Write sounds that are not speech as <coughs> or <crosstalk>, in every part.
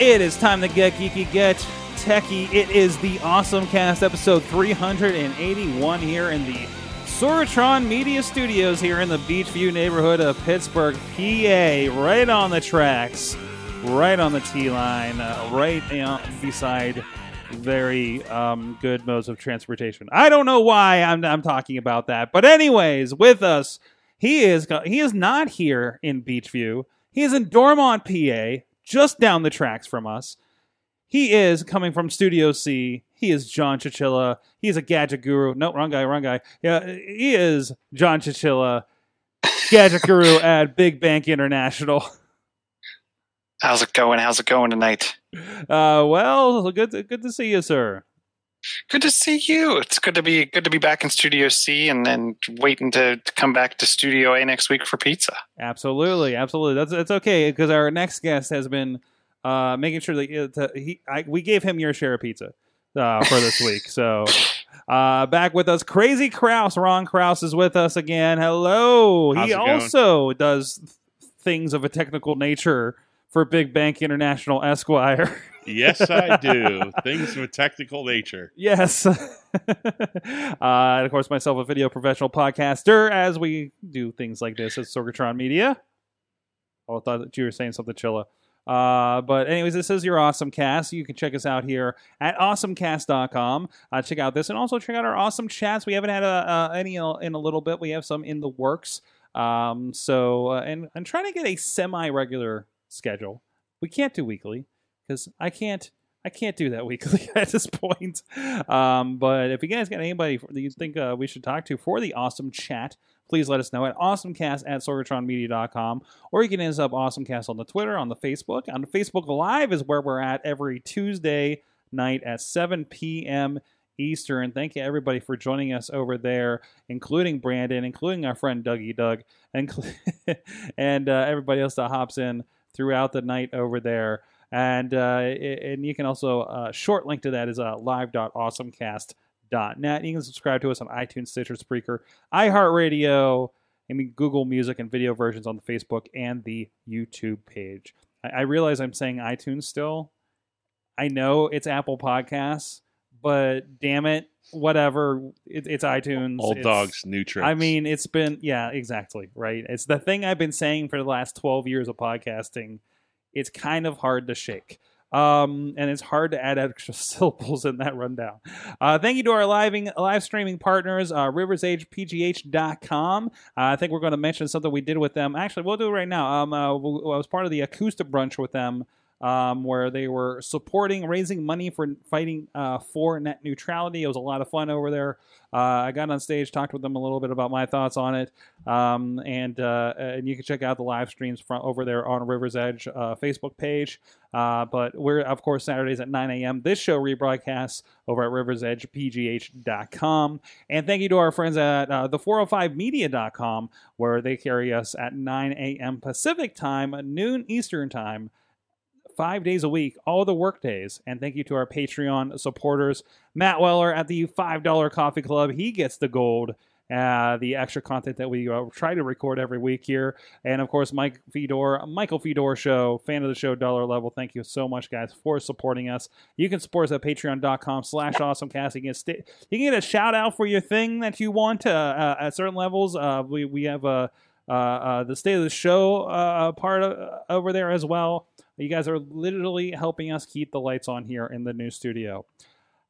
It is time to get geeky, get techie. It is the Awesome Cast episode 381 here in the Sorgatron Media Studios here in the Beechview neighborhood of Pittsburgh, PA, right on the tracks, right on the T line, uh, right beside very um, good modes of transportation. I don't know why I'm, I'm talking about that, but anyways, with us, he is he is not here in Beechview. He is in Dormont, PA, just down the tracks from us. He is coming from Studio C. He is John Chichilla. He's a gadget guru. No, wrong guy, wrong guy. Yeah, he is John Chichilla, gadget guru <laughs> at Big Bank International. How's it going? How's it going tonight? Uh, well, good, to, good to see you, sir. Good to see you. It's good to be good to be back in Studio C and then waiting to, to come back to Studio A next week for pizza. Absolutely, absolutely. That's that's okay because our next guest has been uh, making sure that uh, he I, we gave him your share of pizza uh, for this week. So <laughs> uh, back with us, Crazy Kraus. Ron Kraus is with us again. Hello. How's he also does things of a technical nature for Big Bank International Esquire. Yes, I <laughs> do. Things of a technical nature. Yes. <laughs> uh, and of course, myself, a video professional podcaster, as we do things like this at Sorgatron Media. Oh, I thought that you were saying something, Chilla. Uh, but anyways, this is your awesome cast. You can check us out here at awesomecast.com. Uh, check out this and also check out our awesome chats. We haven't had a, uh, any in a little bit. We have some in the works. Um, so, uh, and I'm trying to get a semi-regular schedule. We can't do weekly because I can't I can't do that <laughs> weekly at this point. Um, but if you guys got anybody that you think uh, we should talk to for the awesome chat, please let us know at awesomecast at sorgatronmedia.com or you can hit us up awesomecast on the Twitter, on the Facebook. On the Facebook Live is where we're at every Tuesday night at 7 p.m. Eastern. Thank you everybody for joining us over there, including Brandon, including our friend Dougie Doug, and <laughs> and uh, everybody else that hops in throughout the night over there. And uh, and you can also uh, short link to that is uh, live.awesomecast.net. You can subscribe to us on iTunes, Stitcher, Spreaker, iHeartRadio, I mean Google Music and video versions on the Facebook and the YouTube page. I, I realize I'm saying iTunes still. I know it's Apple Podcasts, but damn it, whatever. It, it's iTunes. Old It's- dogs, new tricks. I mean, it's been yeah, exactly right. It's the thing I've been saying for the last twelve years of podcasting. It's kind of hard to shake, um, and it's hard to add extra <laughs> syllables in that rundown. Uh, thank you to our live live streaming partners, uh, RiversEdgePGH.com. Uh, I think we're going to mention something we did with them. Actually, we'll do it right now. Um, uh, I was part of the acoustic brunch with them um, where they were supporting raising money for fighting uh, for net neutrality. It was a lot of fun over there. Uh, I got on stage, talked with them a little bit about my thoughts on it, um, and uh, and you can check out the live streams from over there on Rivers Edge uh, Facebook page. Uh, but we're of course Saturdays at 9 a.m. This show rebroadcasts over at RiversEdgePGH.com. And thank you to our friends at uh, the405media.com where they carry us at 9 a.m. Pacific time, noon Eastern time five days a week, all the work days. And thank you to our Patreon supporters. Matt Weller at the $5 Coffee Club. He gets the gold, uh, the extra content that we uh, try to record every week here. And of course, Mike Fedor, Michael Fedor Show, fan of the show, dollar level. Thank you so much, guys, for supporting us. You can support us at patreon.com slash awesomecast. You can, sta- you can get a shout out for your thing that you want uh, uh, at certain levels. Uh, we, we have. Uh, the state of the show part of, over there as well. You guys are literally helping us keep the lights on here in the new studio.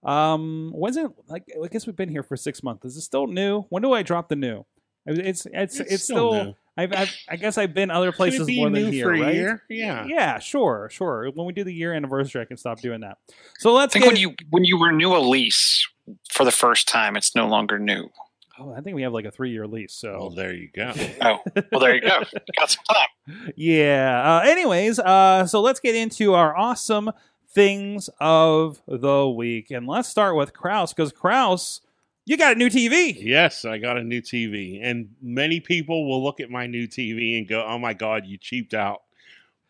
Um, when's it? Like, I guess we've been here for six months. Is it still new? When do I drop the new? It's it's it's, It's it's still still. new. I've, I've, I guess I've been other places more new than here, for a right? year? Yeah. Yeah, sure, sure. When we do the year anniversary, I can stop doing that. So let's I think get. when you when you renew a lease for the first time, it's no longer new. Oh, I think we have like a three-year lease. So Well, there you go. <laughs> Oh, well, there you go. You got some time. Yeah. Uh, anyways, uh, so let's get into our awesome things of the week, and let's start with Kraus because Kraus, you got a new TV. Yes, I got a new TV, and many people will look at my new TV and go, "Oh my god, you cheaped out."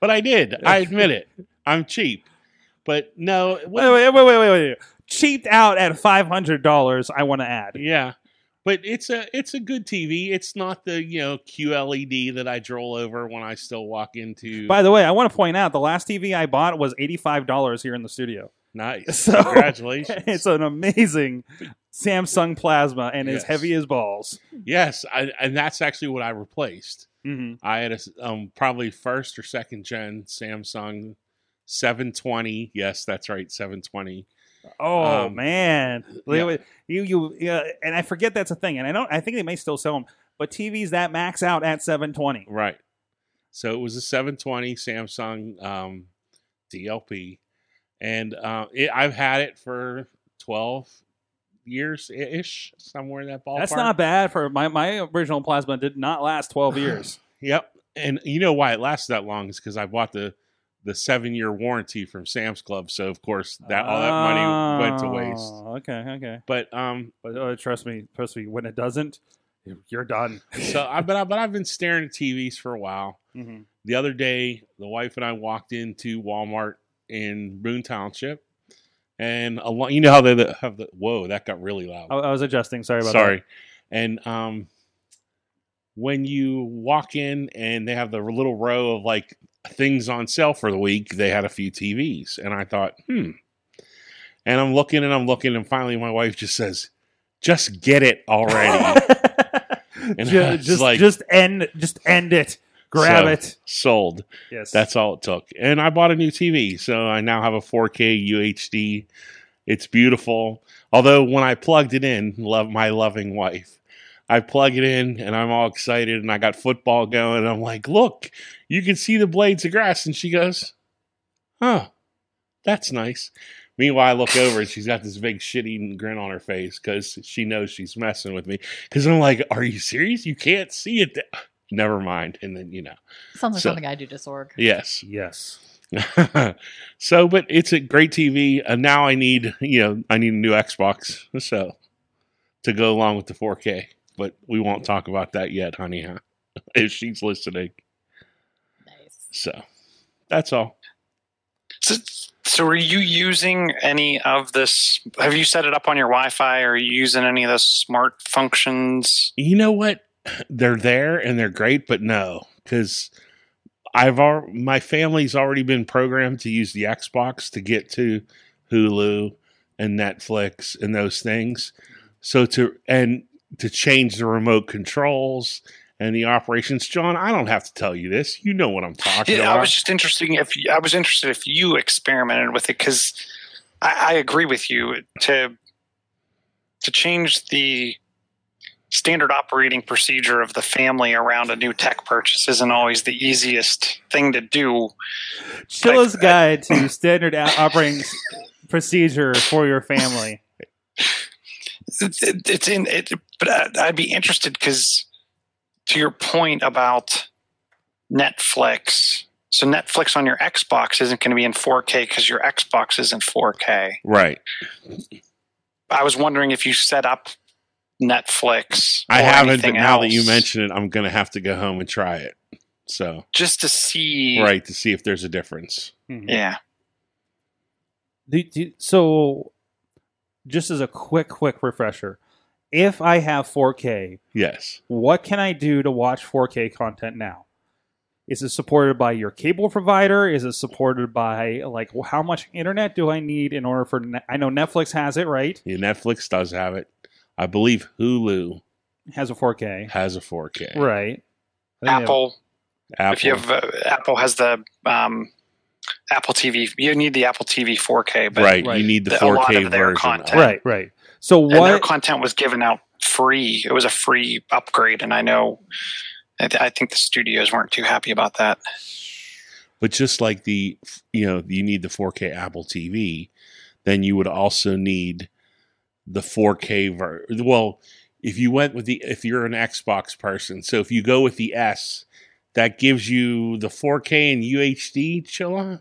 But I did. I <laughs> admit it. I'm cheap. But no, Wait, wait, wait, wait, wait, wait. Cheaped out at five hundred dollars. I want to add. Yeah. But it's a it's a good TV. It's not the, you know, QLED that I droll over when I still walk into By the way, I want to point out the last TV I bought was eighty five dollars here in the studio. nice. <laughs> So- Congratulations. It's an amazing Samsung Plasma and it's Yes. heavy as balls. yes, I, and that's actually what I replaced. hmm I had a um, probably first or second gen Samsung 720. Yes, that's right, 720. Oh Um, man, yeah. you you yeah, and I forget that's a thing, and I don't. I think they may still sell them, but TVs that max out at seven twenty. Right. So it was a 720 Samsung um, DLP, and uh, it, I've had it for 12 years ish, somewhere in that ballpark. That's not bad for my my original plasma did not last twelve years. <sighs> Yep. And you know why it lasted that long is because I bought the the seven year warranty from Sam's Club. So of course that all that money went to waste. Oh, Okay, okay, But um, but uh, trust me, trust me, when it doesn't, you're done. <laughs> so I but I, but I've been staring at TVs for a while. Mhm. The other day, the wife and I walked into Walmart in Moon Township, and a lo- you know how they have the whoa that got really loud. I, I was adjusting. Sorry about that. Sorry. And um, when you walk in and they have the little row of like things on sale for the week, they had a few TVs, and I thought, hmm. And I'm looking and I'm looking, and finally my wife just says, "Just get it already." <laughs> And Ju- I was just, like- just end, just end it. Grab So, it. Sold. Yes, That's all it took. And I bought a new TV, so I now have a 4K UHD. It's beautiful. Although when I plugged it in, love my loving wife, I plug it in and I'm all excited and I got football going. And I'm like, look, you can see the blades of grass. And she goes, huh, that's nice. Meanwhile, I look over and she's got this big shit eating grin on her face because she knows she's messing with me. Because I'm like, are you serious? You can't see it. th- <sighs> Never mind. And then, you know, Sounds like So- something I do to Sorg. yes. yes. <laughs> so, but it's a great TV, and now I need, you know, I need a new Xbox, so to go along with the 4K. But we won't talk about that yet, honey. Huh? <laughs> If she's listening, Nice. so that's all. So, so are you using any of this? Have you set it up on your Wi-Fi? Are you using any of the smart functions? You know what? <sighs> They're there and they're great, but no, because I've al- my family's already been programmed to use the Xbox to get to Hulu and Netflix and those things. So to and to change the remote controls and the operations, John, I don't have to tell you this. You know what I'm talking Yeah, about. I was just interested if you, I was interested if you experimented with it because I, I agree with you to to change the standard operating procedure of the family around a new tech purchase isn't always the easiest thing to do. Chilla's I- guide to standard operating procedure for your family. It, it, it's in it, but I- I'd be interested because to your point about Netflix. So Netflix on your Xbox isn't going to be in 4K because your Xbox isn't 4K. right. I was wondering if you set up Netflix. I haven't, but anything now that you mention it, I'm going to have to go home and try it. So, just to see. right, to see if there's a difference. Mhm. Yeah. Do- do- so, just as a quick, quick refresher, if I have 4K, Yes. what can I do to watch 4K content now? Is it supported by your cable provider? Is it supported by like how much internet do I need in order for? Ne- I know Netflix has it, right? Yeah, Netflix does have it. I believe Hulu Has a 4K, has a 4K. right? I have- Apple, Apple. if you have uh, Apple has the um, Apple TV. You need the Apple TV 4K, but right, Right. you need the the- a lot 4K of their version. content. right, right. So and their content was given out free. It was a free upgrade, and I know I, th- I think the studios weren't too happy about that. But just like the, you know, you need the 4K Apple TV, then you would also need the 4K. Ver- well, if you went with the, if you're an Xbox person, so if you go with the S, that gives you the 4K and UHD. Chilla.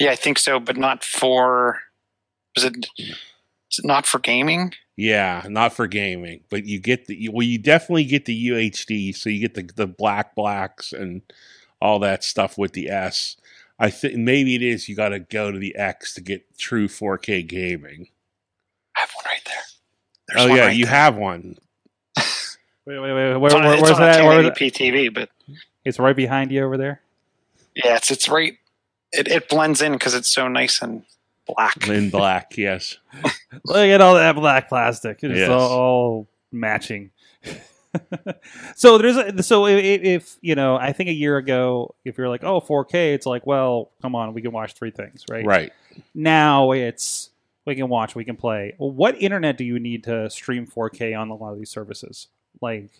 Yeah, I think so, but not for. Is it? Is it not for gaming? Yeah, not for gaming, but you get the well. You definitely get the UHD, so you get the the black blacks and all that stuff with the S. I think maybe it is you got to go to the X to get true 4K gaming. I have one right there. There's oh one yeah, right you there. have one. Wait, wait, wait. Where, It's on, where- it's where's on a that? Where, 1080p TV, but it's right behind you over there. yeah, it's it's right. It it blends in because it's so nice and black. in black. Yes, <laughs> Look at all that black plastic. It's Yes. all, all matching. <laughs> so there's a, so if, if you know, I think a year ago, if you're like, oh, 4K, it's like, well, come on, we can watch three things, right? right. Now it's we can watch, we can play. What internet do you need to stream 4K on a lot of these services? Like,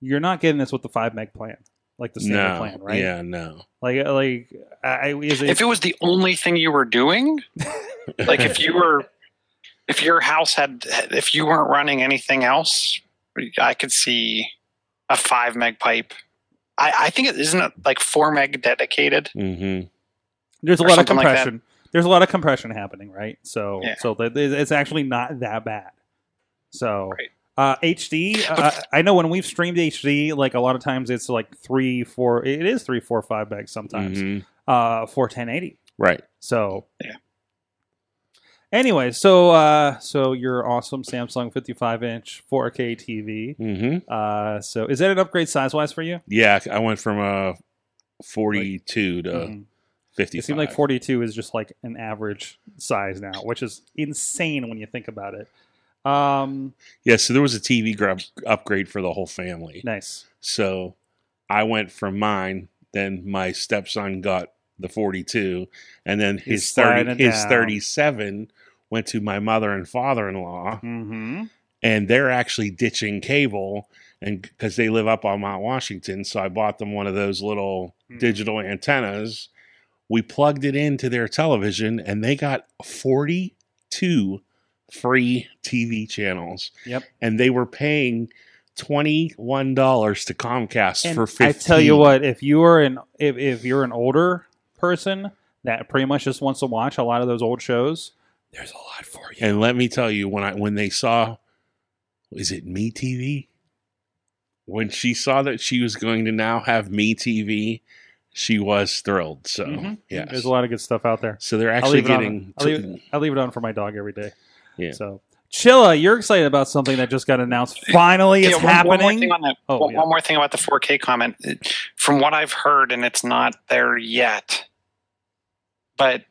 you're not getting this with the five meg plan, like the standard No, plan, right? yeah, no. Like, like, I, is it? If it was the only thing you were doing, <laughs> like if you were, if your house had, if you weren't running anything else, I could see a five meg pipe. I, I think it isn't it like four meg dedicated. hmm there's a lot of something like compression. There's a lot of compression happening, right? So, Yeah. so that it's actually not that bad. So, Right. Uh, HD. Uh, I know when we've streamed HD, like a lot of times it's like three, four. It is three, four, five megs sometimes. hmm Uh, for 1080. Right. So, Yeah. Anyway, so uh, so your awesome Samsung 55 inch 4K TV. hmm Uh, so is that an upgrade size wise for you? Yeah, I went from a 42 to Mhm. 55. It seems like 42 is just like an average size now, which is insane when you think about it. Um, Yeah, so there was a TV grab upgrade for the whole family. nice. So I went from mine, then my stepson got the 42, and then He's his 30 his down. 37 went to my mother and father-in-law, Mm-hmm. and they're actually ditching cable and because they live up on Mount Washington, so I bought them one of those little Hmm. digital antennas. We plugged it into their television and they got 42 free TV channels. Yep. And they were paying $21 to Comcast And for 15. I tell you what, if you are an if, if you're an older person that pretty much just wants to watch a lot of those old shows, there's a lot for you. And let me tell you, when I when they saw, is it Me TV? When she saw that she was going to now have Me TV, she was thrilled. So Mhm. yes, There's a lot of good stuff out there. so they're I'll actually on- getting. I'll leave, I'll leave it on for my dog every day. Yeah. So, Chilla, you're excited about something that just got announced. Finally, it's Yeah, one- One more happening. thing, on the, Oh, one, yeah. one more thing about the 4K comment. From what I've heard, and it's not there yet, but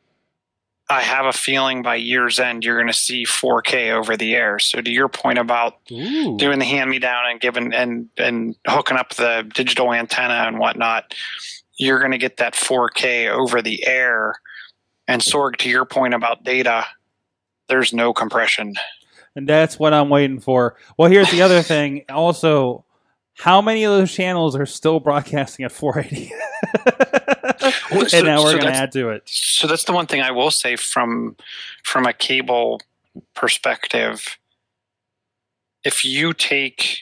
I have a feeling by year's end you're going to see 4K over the air. So to your point about Ooh. doing the hand me down and giving and and hooking up the digital antenna and whatnot, you're going to get that 4K over the air. And Sorg, to your point about data, there's no compression. And that's what I'm waiting for. Well, here's the other <laughs> thing. Also, how many of those channels are still broadcasting at 480? Well, <laughs> and so- now we're so going to add to it. so that's the one thing I will say from from a cable perspective. If you take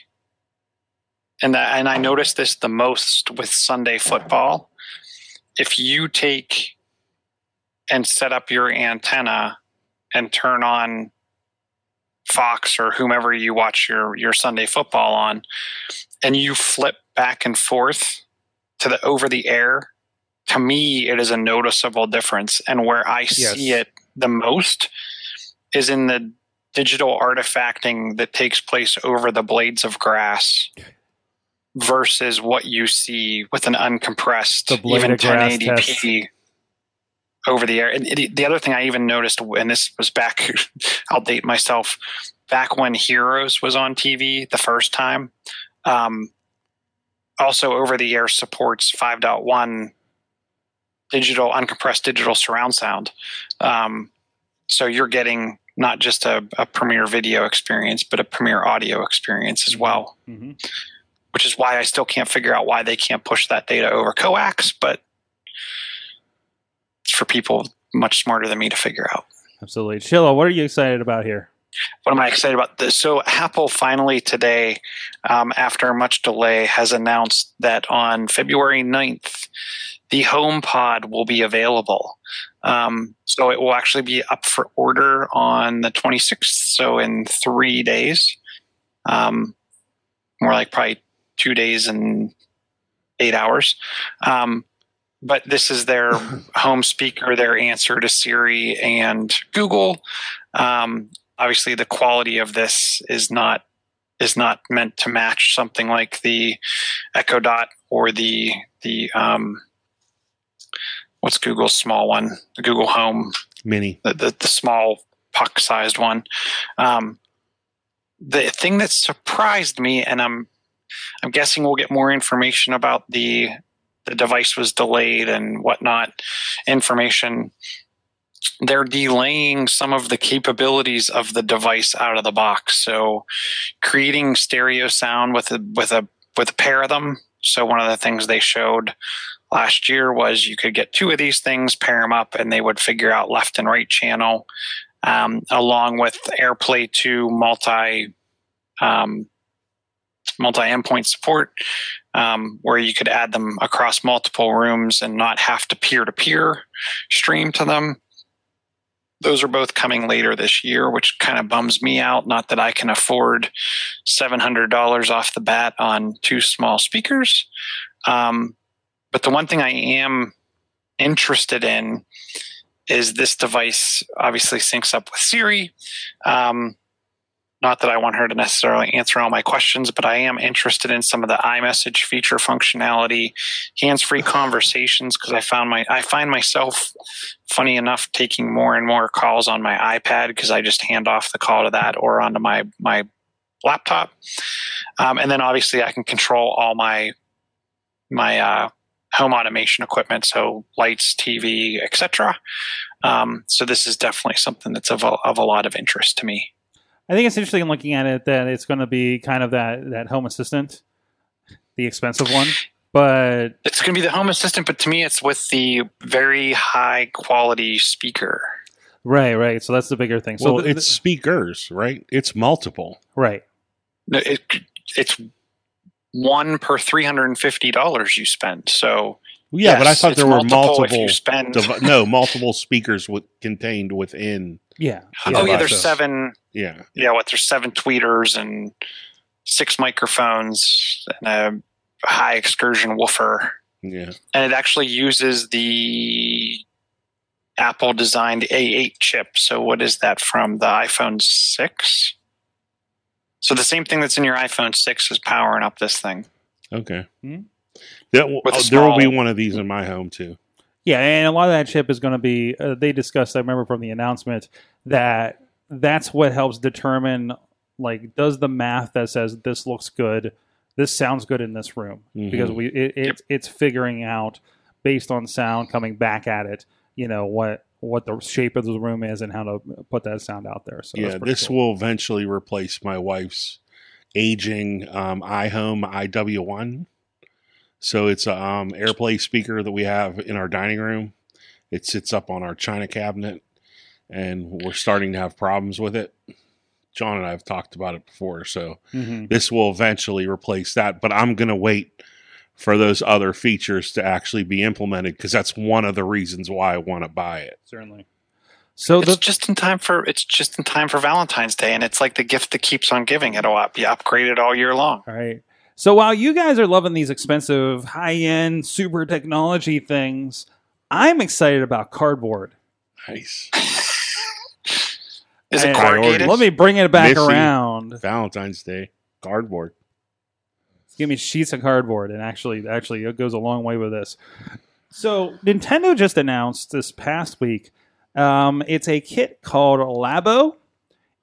and that, and I noticed this the most with Sunday football, if you take and set up your antenna and turn on Fox or whomever you watch your your Sunday football on, and you flip back and forth to the over the air, to me it is a noticeable difference. And where I see it the most is in the digital artifacting that takes place over the blades of grass versus what you see with an uncompressed even 1080p over the air. And it- the other thing I even noticed, and this was back, <laughs> I'll date myself, back when Heroes was on TV the first time. Um, also, over the air supports 5.1 digital, uncompressed digital surround sound. Um, so you're getting not just a, a premiere video experience, but a premiere audio experience as well, hmm which is why I still can't figure out why they can't push that data over coax, but for people much smarter than me to figure out. Absolutely. Chilla, what are you excited about here? what am I excited about? This? So Apple finally today, um, after much delay, has announced that on February 9th, the HomePod will be available. Um, so it will actually be up for order on the 26th, so in three days. Um, more like probably two days and eight hours. Um, but this is their <laughs> home speaker, their answer to Siri and Google. Um, obviously, the quality of this is not is not meant to match something like the Echo Dot or the the um, what's Google's small one, the Google Home Mini. the, the, the small puck sized one. Um, the thing that surprised me, and I'm I'm guessing we'll get more information about the the device was delayed and whatnot information. They're delaying some of the capabilities of the device out of the box. So creating stereo sound with a with a with a pair of them. So one of the things they showed last year was you could get two of these things, pair them up, and they would figure out left and right channel, um, along with AirPlay 2 multi um, multi endpoint support, um, where you could add them across multiple rooms and not have to peer to peer stream to them. Those are both coming later this year, which kind of bums me out. Not that I can afford $700 off the bat on two small speakers. Um, but the one thing I am interested in is this device obviously syncs up with Siri. Um, not that I want her to necessarily answer all my questions, but I am interested in some of the iMessage feature functionality, hands-free conversations, because I found my I find myself funny enough taking more and more calls on my iPad because I just hand off the call to that or onto my my laptop, um, and then obviously I can control all my my uh, home automation equipment, so lights, TV, etc. Um, so this is definitely something that's of a, of a lot of interest to me. I think it's interesting looking at it that it's going to be kind of that that home assistant, the expensive one, but It's going to be the home assistant, but to me, it's with the very high quality speaker. right, right. So that's the bigger thing. So well, th- it's speakers, right? It's multiple. right. No, It, it's one per three hundred and fifty dollars you spend. So Yeah, but I thought there were If multiple. spend, devi- no, multiple speakers with, contained within. Yeah. oh Yeah, yeah, there's so- seven. Yeah, Yeah, what there's seven tweeters and six microphones and a high excursion woofer. yeah. and it actually uses the Apple designed A8 chip. So what is that from the iPhone 6? So the same thing that's in your iPhone 6 is powering up this thing. Okay. Hmm. That will, With a oh, there will be one of these in my home too. Yeah, and a lot of that chip is going to be. Uh, they discussed. I remember from the announcement that that's what helps determine, like, does the math that says this looks good, this sounds good in this room Mhm. because we it, it Yep. it's figuring out based on sound coming back at it. You know what what the shape of the room is and how to put that sound out there. So yeah, this cool. will eventually replace my wife's aging um, iHome IW1. So it's a um, AirPlay speaker that we have in our dining room. It sits up on our china cabinet, and we're starting to have problems with it. John and I have talked about it before, so Mhm. this will eventually replace that. But I'm going to wait for those other features to actually be implemented because that's one of the reasons why I want to buy it. certainly. So It's the, just in time for it's just in time for Valentine's Day, and it's like the gift that keeps on giving. It'll be upgraded all year long. All right. So while you guys are loving these expensive, high end, super technology things, I'm excited about cardboard. Nice. Is it I- corrugated? Let me bring it back Missy. around. Valentine's Day cardboard. Give me sheets of cardboard, and actually, actually, it goes a long way with this. So Nintendo just announced this past week. Um, it's a kit called Labo.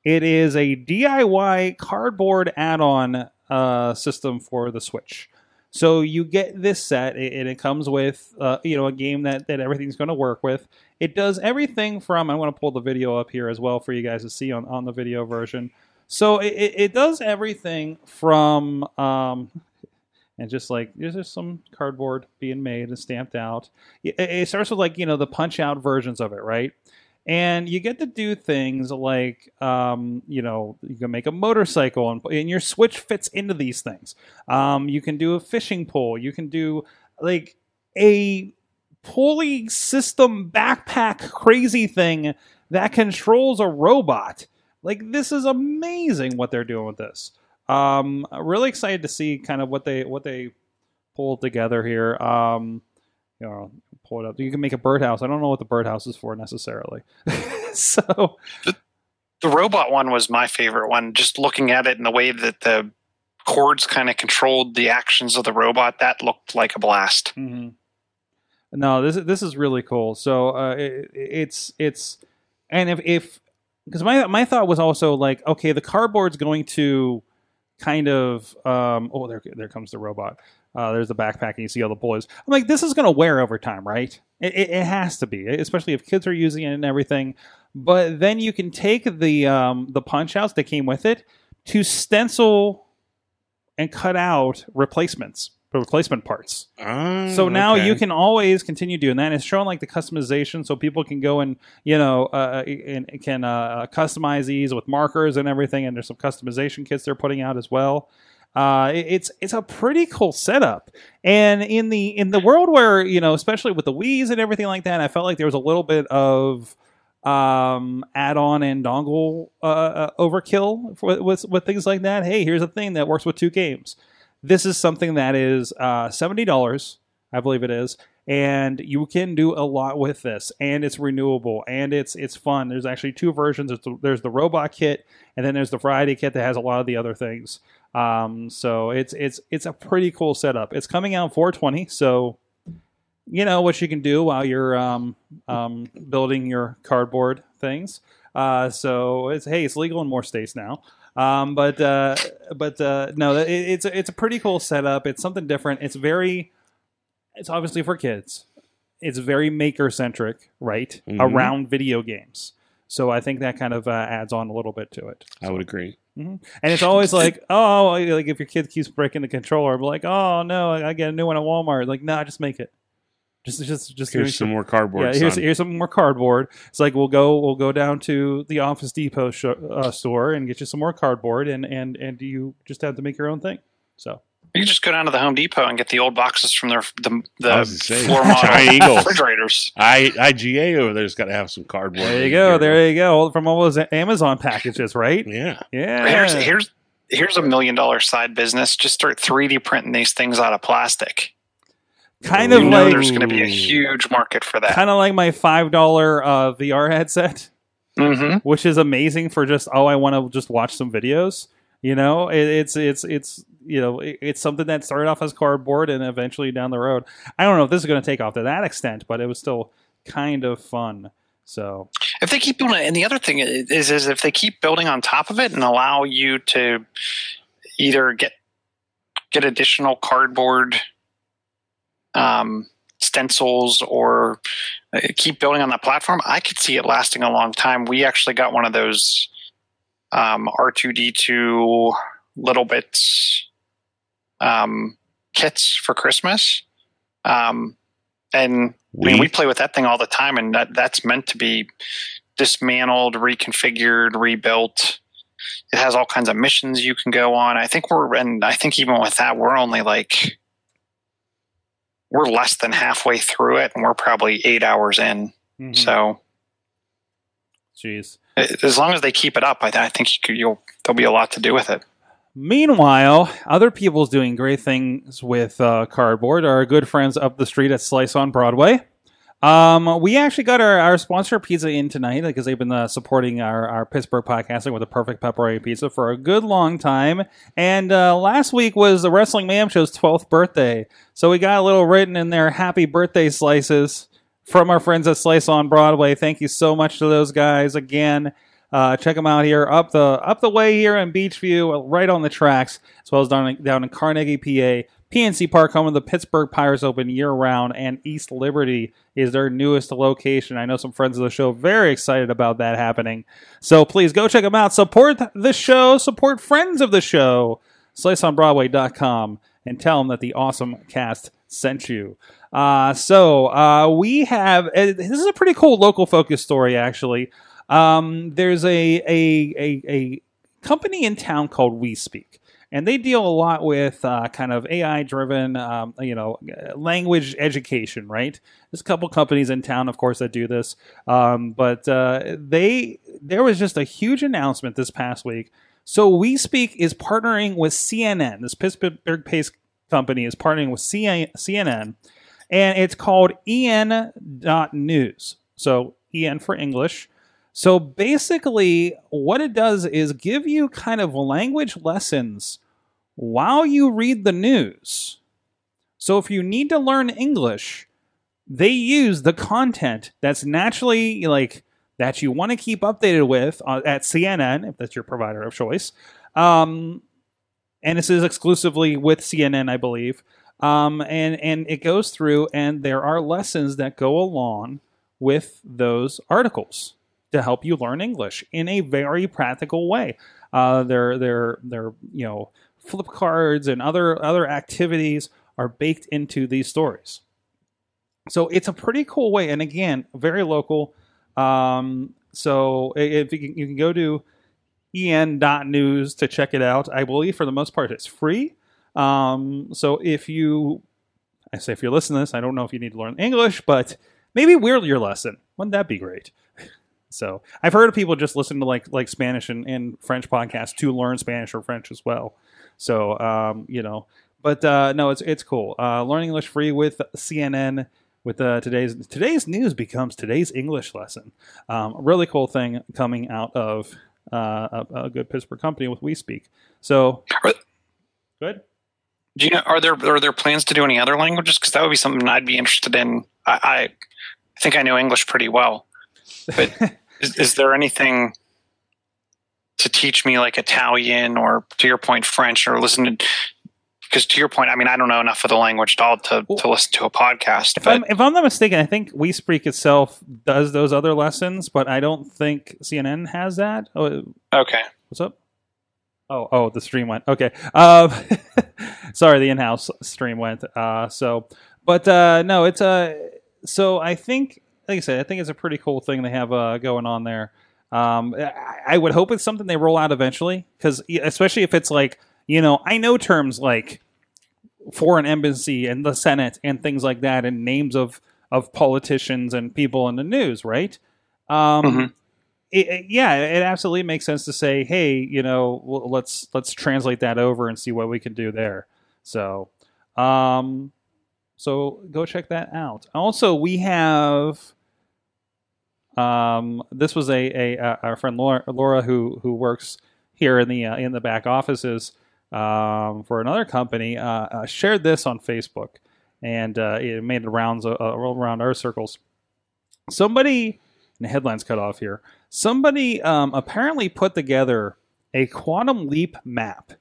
It is a DIY cardboard add-on uh, system for the Switch. So you get this set, and it comes with uh, you know a game that that everything's going to work with. It does everything from. I want to pull the video up here as well for you guys to see on on the video version. So it, it, does everything from um, and just like there's just some cardboard being made and stamped out. It, it starts with like you know the punch out versions of it, right? And you get to do things like, um, you know, you can make a motorcycle, and, and your switch fits into these things. Um, you can do a fishing pole. You can do like a pulley system backpack crazy thing that controls a robot. Like this is amazing what they're doing with this. Um, really excited to see kind of what they what they pulled together here. Um, you know, up. You can make a birdhouse. I don't know what the birdhouse is for necessarily. <laughs> so The robot one was my favorite one. Just looking at it and the way that the cords kind of controlled the actions of the robot, that looked like a blast. hmm No, this is this is really cool. So uh, it, it's it's and if if because my my thought was also like okay, the cardboard's going to kind of um oh there there comes the robot. Uh, there's the backpack and you see all the boys. I'm like this is going to wear over time, right? It, it, it has to be, especially if kids are using it and everything. But then you can take the um the punch outs that came with it to stencil and cut out replacements, the replacement parts. Ah, So now okay. you can always continue doing that. It's showing like the customization, so people can go and you know uh, and can uh, customize these with markers and everything. And there's some customization kits they're putting out as well. Uh, it- it's it's a pretty cool setup. And in the in the world where you know, especially with the Wii's and everything like that, I felt like there was a little bit of um add-on and dongle uh, uh, overkill for, with with things like that. Hey, here's a thing that works with two games. This is something that is uh, seventy dollars, I believe it is, and you can do a lot with this. And it's renewable, and it's it's fun. There's actually two versions. There's the, there's the robot kit, and then there's the variety kit that has a lot of the other things. Um, so it's it's it's a pretty cool setup. It's coming out 420, so you know what you can do while you're um, um, building your cardboard things. Uh, so it's hey, it's legal in more states now. Um, but uh, but uh, no, it, it's it's a pretty cool setup. It's something different. It's very it's obviously for kids. It's very maker centric, right? Mhm. Around video games. So I think that kind of uh, adds on a little bit to it. I would agree. And it's always <laughs> like, oh, like if your kid keeps breaking the controller, I'm like, oh no, I get a new one at Walmart. Like, nah, just make it. Just, just, just Here's some more cardboard. yeah, here's son. here's some more cardboard. It's like we'll go we'll go down to the Office Depot sh- uh, store and get you some more cardboard, and and and you just have to make your own thing. So You can just go down to the Home Depot and get the old boxes from their the, the say, floor <laughs> model refrigerators. I IGA over there's got to have some cardboard. there you go, there you go, from all those Amazon packages, right? Yeah. Yeah, Here's here's here's a million dollar side business. Just start 3D printing these things out of plastic. kind You of know like there's going to be a huge market for that. kind of like my five dollar uh, VR headset. hmm which is amazing for just oh I want to just watch some videos. You know, it, it's it's it's you know it, it's something that started off as cardboard and eventually down the road. I don't know if this is going to take off to that extent, but it was still kind of fun. So If they keep doing it, and the other thing is, is if they keep building on top of it and allow you to either get get additional cardboard um, stencils or uh, keep building on that platform, I could see it lasting a long time. We actually got one of those um, R2D2 littleBits um, kits for Christmas. Um, and I mean, we play with that thing all the time, and that that's meant to be dismantled, reconfigured, rebuilt. It has all kinds of missions you can go on. I think we're, and I think even with that, we're only like we're less than halfway through it, and we're probably eight hours in. mhm. So jeez. as long as they keep it up, I, I think you could, you'll there'll be a lot to do with it. Meanwhile, other people's doing great things with uh, cardboard. Our good friends up the street at Slice on Broadway. Um, we actually got our, our sponsor pizza in tonight because they've been uh, supporting our, our Pittsburgh podcasting with a perfect pepperoni pizza for a good long time. And uh, last week was the Wrestling Mayhem Show's 12th birthday. So we got a little written in there happy birthday slices from our friends at Slice on Broadway. Thank you so much to those guys again. Uh, check them out here up the up the way here in Beechview, right on the tracks, as well as down in, down in Carnegie, PA. PNC Park, home of the Pittsburgh Pirates, open year round, and East Liberty is their newest location. I know some friends of the show very excited about that happening. So please go check them out. Support the show. Support friends of the show. SliceOnBroadway.com and tell them that the awesome cast sent you. Uh, so uh, we have uh, this is a pretty cool local focus story actually. Um, there's a, a a a company in town called Wespeke, and they deal a lot with uh, kind of AI driven, um, you know, language education. Right? There's a couple companies in town, of course, that do this, um, but uh, they there was just a huge announcement this past week. So Wespeke is partnering with CNN. This Pittsburgh-based company is partnering with CNN, and it's called en.news. So en for English. So basically, what it does is give you kind of language lessons while you read the news. So if you need to learn English, they use the content that's naturally like that you want to keep updated with uh, at CNN, if that's your provider of choice. Um, and this is exclusively with CNN, I believe. Um, and and it goes through, and there are lessons that go along with those articles to help you learn English in a very practical way. Uh, their their their you know flip cards and other other activities are baked into these stories. So it's a pretty cool way, and again, very local. Um, so if you can, you can go to en.news to check it out. I believe for the most part it's free. Um, so if you, I say if you're listening to this, I don't know if you need to learn English, but maybe we're your lesson. Wouldn't that be great? So I've heard of people just listen to like like Spanish and, and French podcasts to learn Spanish or French as well. So um, you know, but uh, no, it's it's cool. Uh, learning English free with CNN. With uh, today's today's news becomes today's English lesson. Um, really cool thing coming out of uh, a, a, good Pittsburgh company with Wespeke. So Are- good. Do you know are there are there plans to do any other languages? Because that would be something I'd be interested in. I, I think I know English pretty well, but <laughs> is, is there anything to teach me like Italian or to your point French or listen to? Because to your point, I mean, I don't know enough of the language at all to, to listen to a podcast. If But I'm if I'm not mistaken, I think Wespeke itself does those other lessons, but I don't think CNN has that. Oh, okay, What's up? Oh, oh, the stream went. Okay. Um, <laughs> sorry, the in-house stream went. Uh, so, but uh, no, it's uh, so I think, like I said, I think it's a pretty cool thing they have uh, going on there. Um, I, I would hope it's something they roll out eventually, because especially if it's like, you know, I know terms like foreign embassy and the Senate and things like that, and names of of politicians and people in the news, right? Um, Mhm. it, it- yeah, it absolutely makes sense to say, hey, you know, well, let's let's translate that over and see what we can do there. So, um, so go check that out. Also, we have. Um, this was a, a, a our friend Laura, Laura who who works here in the uh, in the back offices um, for another company uh, uh, shared this on Facebook and uh, it made the rounds uh, uh, around our circles. Somebody, and the headlines cut off here. Somebody um, apparently put together a quantum leap map.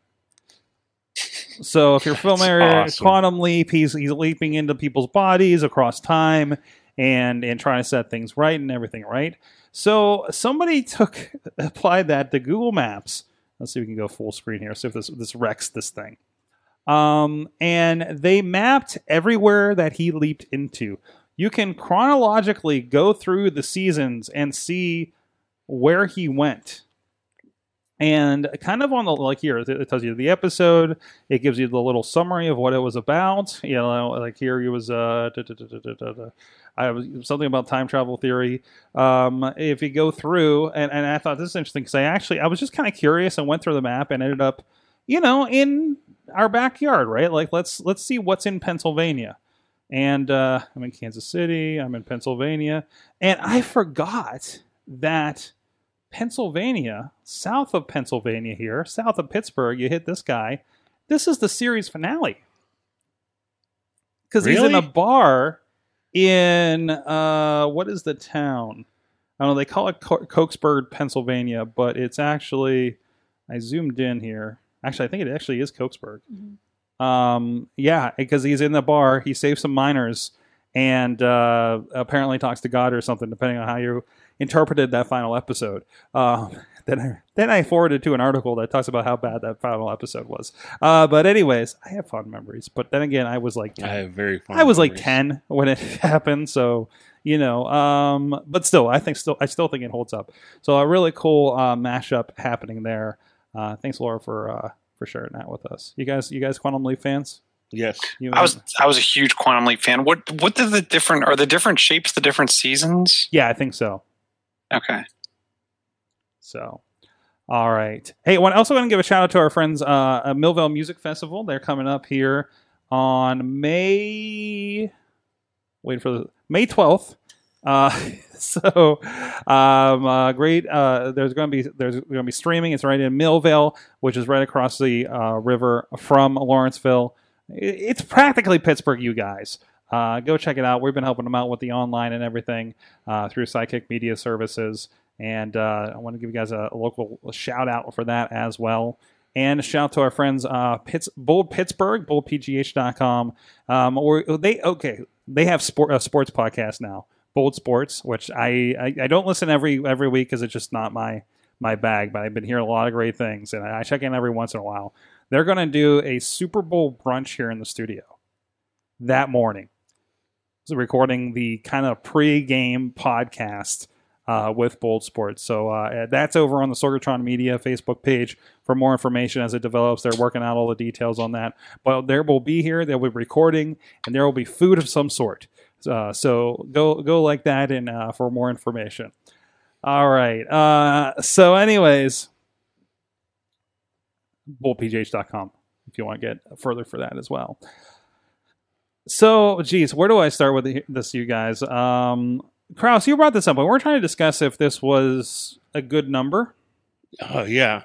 So if you're familiar, awesome. quantum leap, he's he's leaping into people's bodies across time and and trying to set things right and everything right. So somebody took <laughs> applied that to Google Maps. Let's see if we can go full screen here. See if this this wrecks this thing. Um, and they mapped everywhere that he leaped into. You can chronologically go through the seasons and see where he went. And kind of on the like here, it tells you the episode. It gives you the little summary of what it was about. You know, like here he was. Uh, da, da, da. I was something about time travel theory. Um, if you go through, and, and I thought this is interesting because I actually I was just kind of curious and went through the map and ended up, you know, in our backyard, right? Like let's let's see what's in Pennsylvania. And uh, I'm in Kansas City. I'm in Pennsylvania, and I forgot that Pennsylvania, south of Pennsylvania here, south of Pittsburgh, you hit this guy. This is the series finale. Because he's in a bar in, uh, what is the town? I don't know, they call it Co- Cokesburg, Pennsylvania, but it's actually, I zoomed in here. Actually, I think it actually is Cokesburg. Um, yeah, because he's in the bar, he saves some miners, and uh, apparently talks to God or something, depending on how you interpreted that final episode. Um, then I then I forwarded to an article that talks about how bad that final episode was. Uh, but anyways, I have fond memories. But then again, I was like I have very. Fond I was like ten when it <laughs> happened, so you know. Um, but still, I think still I still think it holds up. So a really cool uh, mashup happening there. Uh, thanks, Laura, for uh, for sharing that with us. You guys, you guys, Quantum Leap fans? Yes. You I was I was a huge Quantum Leap fan. What what are the different are the different shapes the different seasons? yeah, I think so. Okay. So, all right. Hey, I also want to give a shout out to our friends uh, at Millvale Music Festival. They're coming up here on May. Wait for the May twelfth. Uh, <laughs> so, um, uh, great. Uh, there's going to be there's going to be streaming. It's right in Millvale, which is right across the uh, river from Lawrenceville. It's practically Pittsburgh, you guys. Uh, go check it out. We've been helping them out with the online and everything uh, through Sidekick Media Services. And uh, I want to give you guys a, a local shout out for that as well. And shout out to our friends uh, Pitts, Bold Pittsburgh, boldpgh.com. Um, or they okay, they have sport, a sports podcast now, Bold Sports, which I, I, I don't listen every every week because it's just not my my bag. But I've been hearing a lot of great things, and I check in every once in a while. They're going to do a Super Bowl brunch here in the studio that morning. Recording the kind of pre-game podcast uh, with Bold Sports. So uh, that's over on the Sorgatron Media Facebook page for more information as it develops. They're working out all the details on that. But there will be here. They'll be recording, and there will be food of some sort. Uh, so go go like that and uh, for more information. All right. Uh, so, anyways, boldpgh.com if you want to get further for that as well. So, geez, where do I start with the- this, you guys? Um, Kraus, you brought this up, but we're trying to discuss if this was a good number. Oh yeah.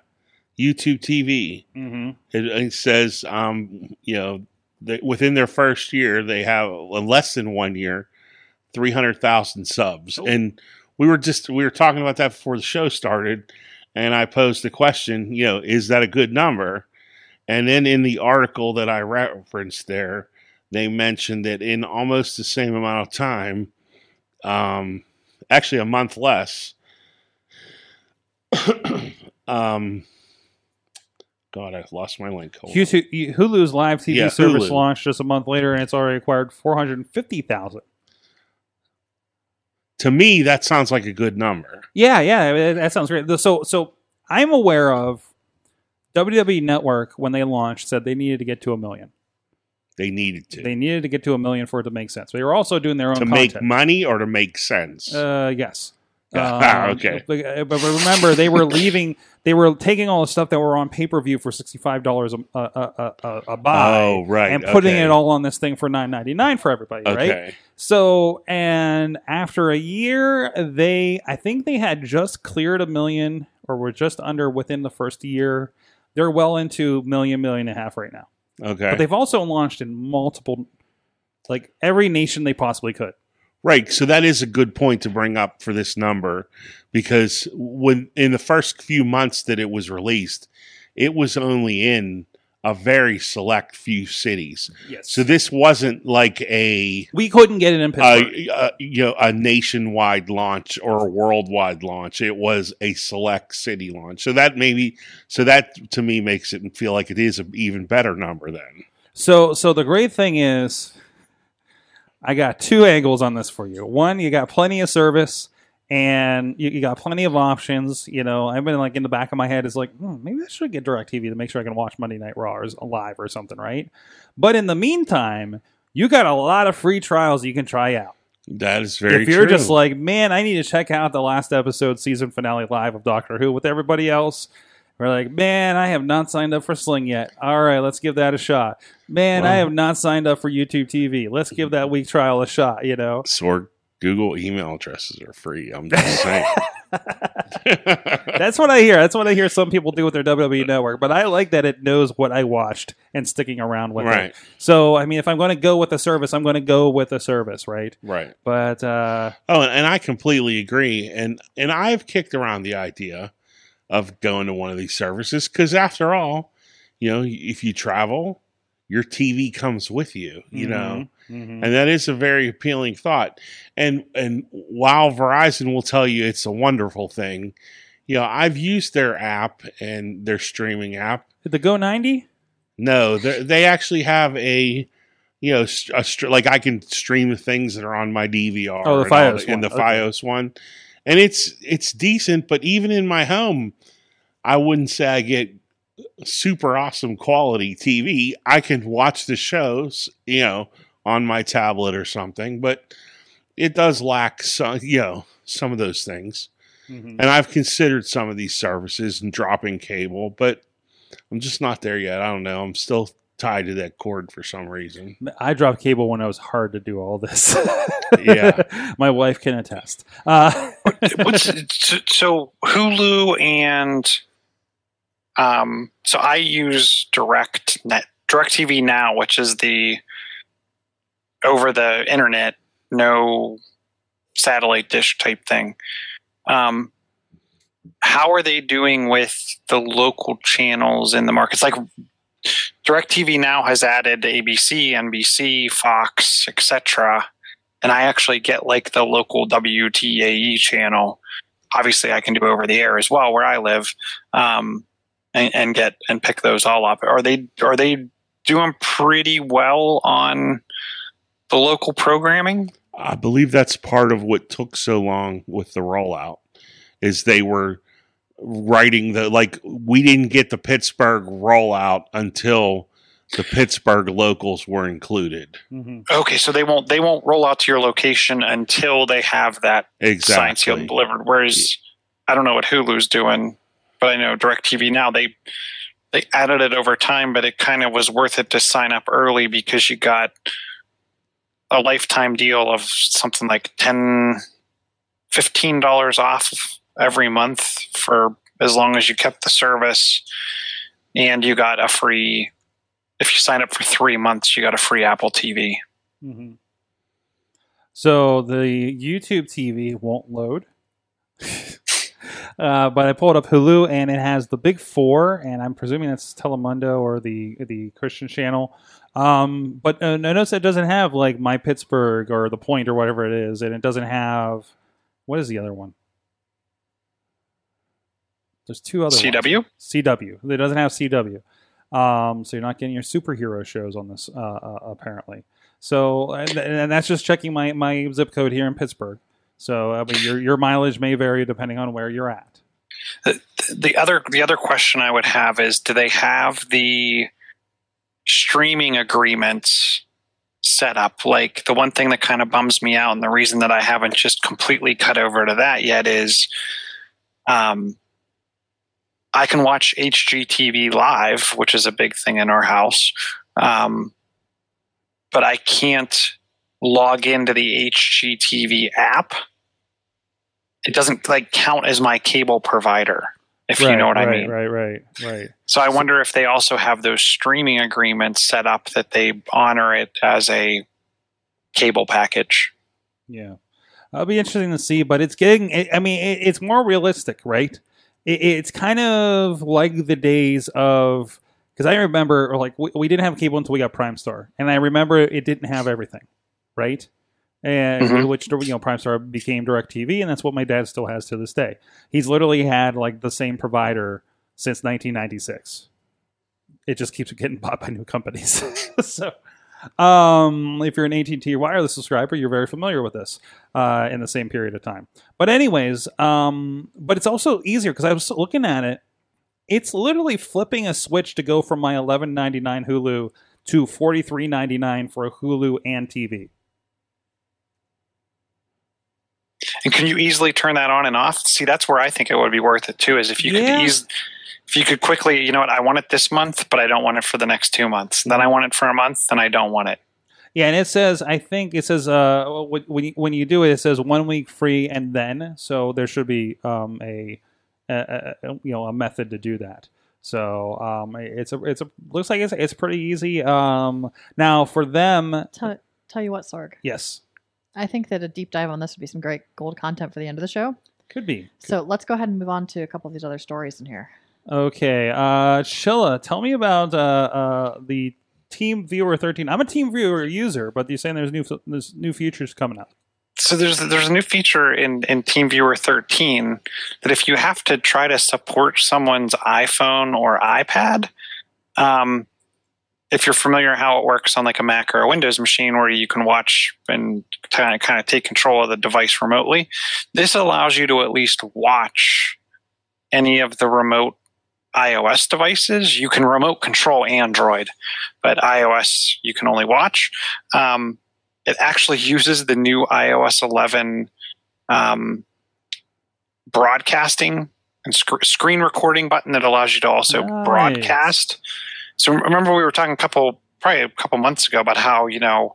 YouTube TV. Mm-hmm. It, it says, um, you know, that within their first year, they have less than one year, three hundred thousand subs, Oh. and we were just we were talking about that before the show started, and I posed the question, you know, is that a good number? And then in the article that I referenced there, they mentioned that in almost the same amount of time, um, actually a month less, <coughs> um, God, I lost my link. Hold. Hulu- Hulu's live TV Yeah, service Hulu. launched just a month later, and it's already acquired 450,000. To me, that sounds like a good number. Yeah, yeah, that- that sounds great. So, so I'm aware of WWE Network when they launched said they needed to get to a million. They needed to They needed to get to a million for it to make sense. They were also doing their own to make money or to make sense. Uh, yes. <laughs> Ah, Um, okay. <laughs> But, uh, but remember, they were leaving. They were taking all the stuff that were on pay per view for sixty five dollars a, a, a, a, buy, oh, right. and putting okay. it all on this thing for nine ninety nine for everybody, right? Okay. So, and after a year, they, I think they had just cleared a million or were just under within the first year. They're well into million, million and a half right now. Okay. But they've also launched in multiple, like every nation they possibly could. Right. So that is a good point to bring up for this number because when in the first few months that it was released, it was only in a very select few cities. Yes. So this wasn't like a we couldn't get it in Pittsburgh. a, a you know a nationwide launch or a worldwide launch. It was a select city launch. So that maybe so that to me makes it feel like it is an even better number then. So, so the great thing is, I got two angles on this for you. One, you got plenty of service, and you, you got plenty of options. You know, I've been like in the back of my head is like, hmm, maybe I should get Directv to make sure I can watch Monday Night Raw or live or something, right? But in the meantime, you got a lot of free trials you can try out. That is very true. if you're true. just like, man, I need to check out the last episode, season finale live of Doctor Who with everybody else. We're like, man, I have not signed up for Sling yet. All right, let's give that a shot. Man, I have not signed up for YouTube TV. Let's give that week trial a shot. You know, Sorg Google email addresses are free. I'm just saying. <laughs> <laughs> that's what I hear. That's what I hear some people do with their WWE network. But I like that it knows what I watched and sticking around with right, it. So, I mean, if I'm going to go with a service, I'm going to go with a service, right? right. But uh, Oh, and, and I completely agree. And and I've kicked around the idea of going to one of these services because after all, you know, if you travel, your TV comes with you, you know. Mhm. And that is a very appealing thought. And and while Verizon will tell you it's a wonderful thing, you know, I've used their app and their streaming app. the Go ninety. No, they they actually have a you know st- a like I can stream things that are on my DVR. Oh, the and Fios in one. the Okay. FiOS one, and it's it's decent. But even in my home, I wouldn't say I get super awesome quality TV. I can watch the shows, you know, on my tablet or something, but it does lack some, you know, some of those things. Mhm. And I've considered some of these services and dropping cable, but I'm just not there yet. I don't know. I'm still tied to that cord for some reason. I dropped cable when I was hard to do all this. Yeah. <laughs> my wife can attest. Uh, What's, so- so Hulu and um, so I use Direct Net Direct TV now, which is the over the internet, no satellite dish type thing. Um, how are they doing with the local channels in the markets? Like DirecTV now has added ABC, NBC, Fox, etc. And I actually get like the local WTAE channel. Obviously, I can do over the air as well where I live, um, and, and get and pick those all up. Are they are they doing pretty well on the local programming? I believe that's part of what took so long with the rollout is they were writing the like we didn't get the Pittsburgh rollout until the Pittsburgh locals were included. mhm. Okay, so they won't they won't roll out to your location until they have that signed, sealed, and delivered. Whereas I don't know what Hulu's doing, but I know DirecTV now they they added it over time, but it kind of was worth it to sign up early because you got a lifetime deal of something like 10 15 dollars off every month for as long as you kept the service and you got a free if you sign up for three months you got a free apple tv Mhm. So the YouTube TV won't load. <laughs> uh, but I pulled up Hulu and it has the big four, and I'm presuming that's Telemundo or the the Christian channel. Um, but uh, notice it doesn't have like My Pittsburgh or The Point or whatever it is, and it doesn't have what is the other one? There's two other ones. cw CW. It doesn't have CW. Um, so you're not getting your superhero shows on this, uh, uh, apparently. So, and, and that's just checking my, my zip code here in Pittsburgh. So, I mean, your your mileage may vary depending on where you're at. the other the other question I would have is do they have the streaming agreements set up like the one thing that kind of bums me out and the reason that I haven't just completely cut over to that yet is um I can watch HGTV live which is a big thing in our house um but I can't log into the HGTV app it doesn't like count as my cable provider if you know what right, I mean Right, right, right. so I wonder if they also have those streaming agreements set up that they honor it as a cable package. Yeah, it'll be interesting to see. But it's getting. I mean, it's more realistic, right? It's kind of like the days of because I remember like we, we didn't have cable until we got Primestar, and I remember it didn't have everything, right? And Mhm. which you know Primestar became Direct TV, and that's what my dad still has to this day. He's literally had like the same provider since 1996. It just keeps getting <laughs> bought by new companies. <laughs> so, um, if you're an AT&T wireless subscriber, you're very familiar with this uh, in the same period of time. But anyways, um, but it's also easier because I was looking at it. It's literally flipping a switch to go from my 11.99 Hulu to 43.99 for a Hulu and TV. And can you easily turn that on and off? See, that's where I think it would be worth it too. Is if you Yeah. could ease, if you could quickly, you know what, I want it this month, but I don't want it for the next two months. Then I want it for a month, then I don't want it. Yeah, and it says I think it says uh when when you, when you do it, it says one week free and then so there should be um a, a, a a- you know a method to do that. So um it's a it's a looks like it's it's pretty easy. Um now for them, Tell, tell you what, Sorg. yes, I think that a deep dive on this would be some great gold content for the end of the show. could be So let's go ahead and move on to a couple of these other stories in here. okay. Uh, Chilla, tell me about uh uh the TeamViewer 13. I'm a TeamViewer user, but you're saying there's new there's new features coming out. so there's there's a new feature in in TeamViewer 13 that if you have to try to support someone's iPhone or iPad, um, if you're familiar how it works on like a Mac or a Windows machine, where you can watch and kind of kind of take control of the device remotely, this allows you to at least watch any of the remote iOS devices. You can remote control Android, but iOS you can only watch. Um, it actually uses the new iOS 11 um, broadcasting and sc- screen recording button that allows you to also Nice. broadcast. So remember we were talking a couple probably a couple months ago about how you know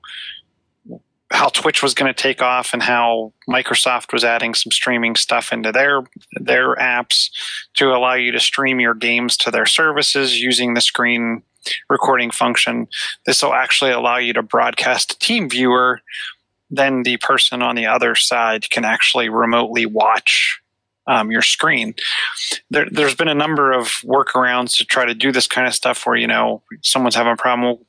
how Twitch was going to take off and how Microsoft was adding some streaming stuff into their their apps to allow you to stream your games to their services using the screen recording function. This will actually allow you to broadcast a TeamViewer. Then the person on the other side can actually remotely watch um, your screen. There, there's been a number of workarounds to try to do this kind of stuff where, you know, someone's having a problem. Well,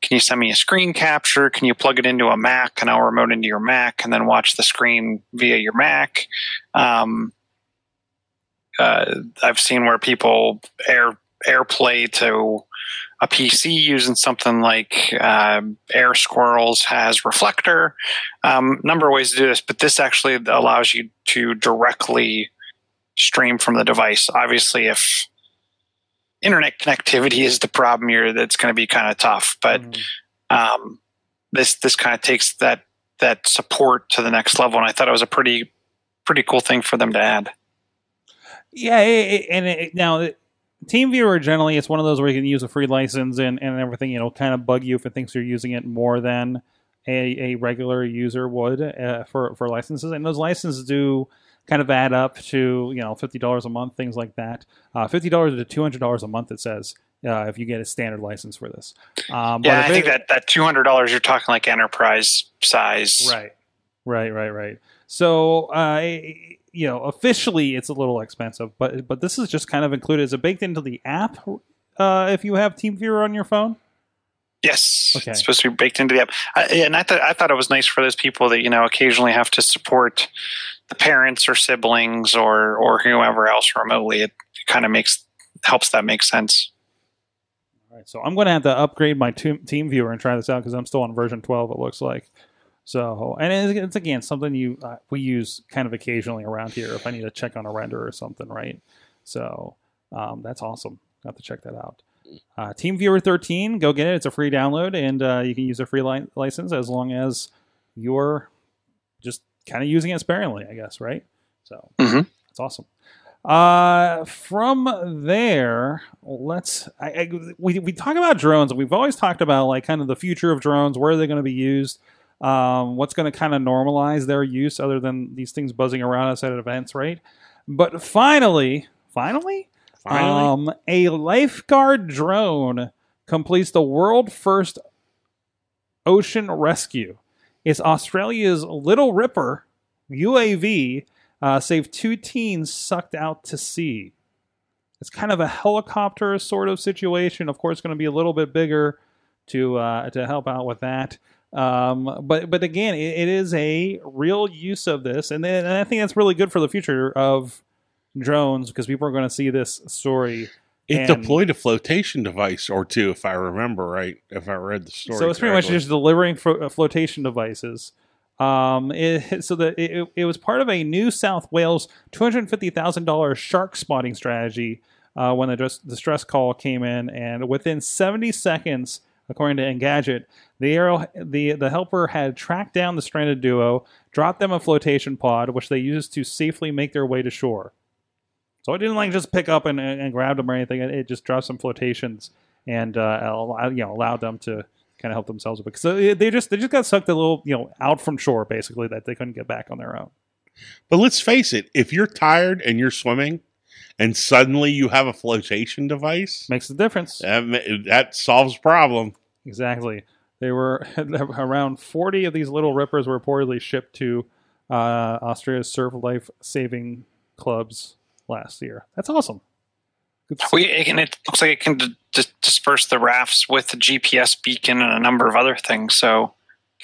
can you send me a screen capture? Can you plug it into a Mac and I'll remote into your Mac and then watch the screen via your Mac? Um, uh, I've seen where people air AirPlay to a PC using something like uh, Air Squirrels has Reflector. Um, number of ways to do this, but this actually allows you to directly stream from the device. Obviously, if internet connectivity is the problem here, that's going to be kind of tough. But um, this this kind of takes that that support to the next level, and I thought it was a pretty pretty cool thing for them to add. Yeah, it, it- and it, now TeamViewer generally it's one of those where you can use a free license and, and everything. You know, kind of bug you if it thinks you're using it more than a, a regular user would uh, for for licenses, and those licenses do kind of add up to you know fifty dollars a month, things like that. Uh, fifty dollars to two hundred dollars a month. It says uh, if you get a standard license for this. Um, Yeah, I think it- that that two hundred dollars you're talking like enterprise size. Right. Right, right, right. So, uh, you know, officially it's a little expensive, but but this is just kind of included. Is it baked into the app uh, if you have TeamViewer on your phone? Yes, Okay. it's supposed to be baked into the app. I, and I thought I thought it was nice for those people that you know occasionally have to support the parents or siblings or or whoever else remotely. It kind of makes helps that make sense. All right, so I'm going to have to upgrade my team TeamViewer and try this out because I'm still on version 12. It looks like. So, and it's, it's again something you uh, we use kind of occasionally around here if I need to check on a render or something, right? So um, that's awesome. Got to check that out. Uh, TeamViewer 13, go get it. It's a free download, and uh, you can use a free li- license as long as you're just kind of using it sparingly, I guess, right? So Mhm. it's awesome. Uh, from there, let's. I, I, we we talk about drones, and we've always talked about like kind of the future of drones. Where are they going to be used? Um, what's going to kind of normalize their use, other than these things buzzing around us at events, right? But finally, finally, Finally, um, a lifeguard drone completes the world first ocean rescue. It's Australia's Little Ripper UAV uh, saved two teens sucked out to sea. It's kind of a helicopter sort of situation. Of course, going to be a little bit bigger to uh, to help out with that. Um, but but again, it, it is a real use of this, and, then, and I think that's really good for the future of drones because people are going to see this story. it deployed a flotation device or two, if I remember right. If I read the story, So it's pretty much just delivering flo- uh, flotation devices. Um, it, <laughs> so that it, it was part of a New South Wales two hundred fifty thousand dollars shark spotting strategy uh, when the distress call came in, and within seventy seconds, according to Engadget, the aero, the the helper had tracked down the stranded duo, dropped them a flotation pod, which they used to safely make their way to shore. So it didn't like just pick up and, and grab them or anything. It, it just dropped some flotations and uh, allow, you know allowed them to kind of help themselves. Because so they just they just got sucked a little you know out from shore basically that they couldn't get back on their own. But let's face it, if you're tired and you're swimming, and suddenly you have a flotation device, Makes a difference. that, that solves problem. Exactly. They were <laughs> around 40 of these little rippers were reportedly shipped to uh, Austria's surf life saving clubs last year. That's awesome. We, and it looks like it can d- d- disperse the rafts with the GPS beacon and a number of other things. So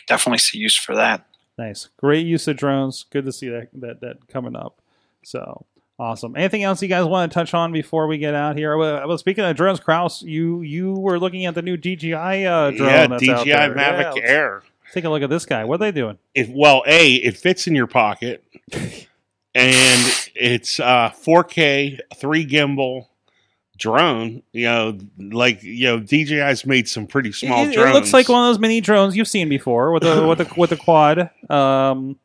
definitely see use for that. Nice, great use of drones. Good to see that that that coming up. So awesome. Anything else you guys want to touch on before we get out here? Well, speaking of drones, Kraus, you you were looking at the new DJI uh, drone. yeah, that's out DJI. Mavic Yeah, Air. Take a look at this guy. What are they doing? It, well, a it fits in your pocket, <laughs> and it's uh 4K, three gimbal drone. You know, like you know, DJI's made some pretty small it, it drones. looks like one of those mini drones you've seen before with the with the with the quad um,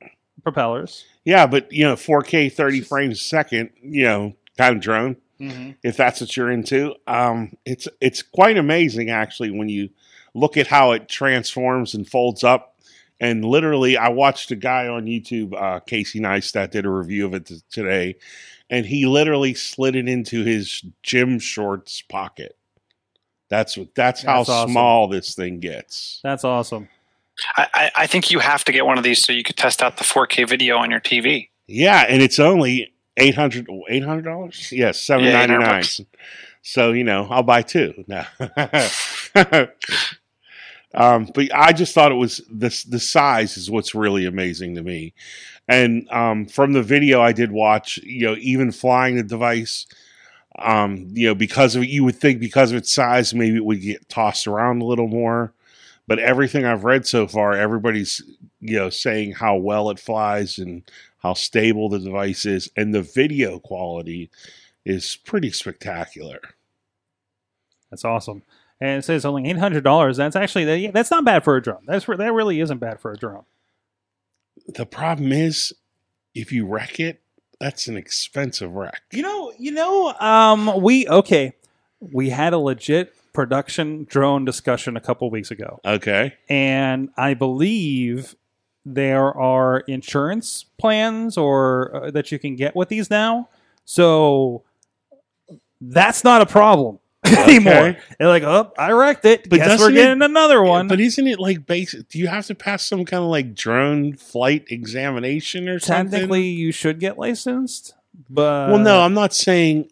propellers. Yeah, but you know, 4K, 30 frames a second. You know, kind of drone. if that's what you're into. Um, it's it's quite amazing actually when you look at how it transforms and folds up. And literally, I watched a guy on YouTube, uh, Casey Neistat, did a review of it t- today, and he literally slid it into his gym shorts pocket. That's what. That's, how awesome. small this thing gets. That's awesome. I, I, think you have to get one of these so you could test out the 4K video on your TV. Yeah, and it's only 800 dollars. Yes, seven Yeah, ninety 800 nine. bucks. So you know, I'll buy two. <laughs> No. um, but I just thought it was this. the size is what's really amazing to me, and um, from the video I did watch, you know, even flying the device. Um, you know, because of you would think because of its size, maybe it would get tossed around a little more. But everything I've read so far, everybody's you know saying how well it flies and how stable the device is, and the video quality is pretty spectacular. That's awesome. And it says only eight hundred dollars. That's actually that's not bad for a drone. That's that really isn't bad for a drone. The problem is, if you wreck it, that's an expensive wreck. You know, you know, um, we okay. We had a legit production drone discussion a couple weeks ago, Okay. and I believe there are insurance plans or uh, that you can get with these now. So that's not a problem <laughs> anymore. Okay. They're like, oh, I wrecked it. But Guess we're doesn't it- getting another one. But isn't it like basic? Do you have to pass some kind of like drone flight examination or something? Technically, you should get licensed, but well, no, I'm not saying.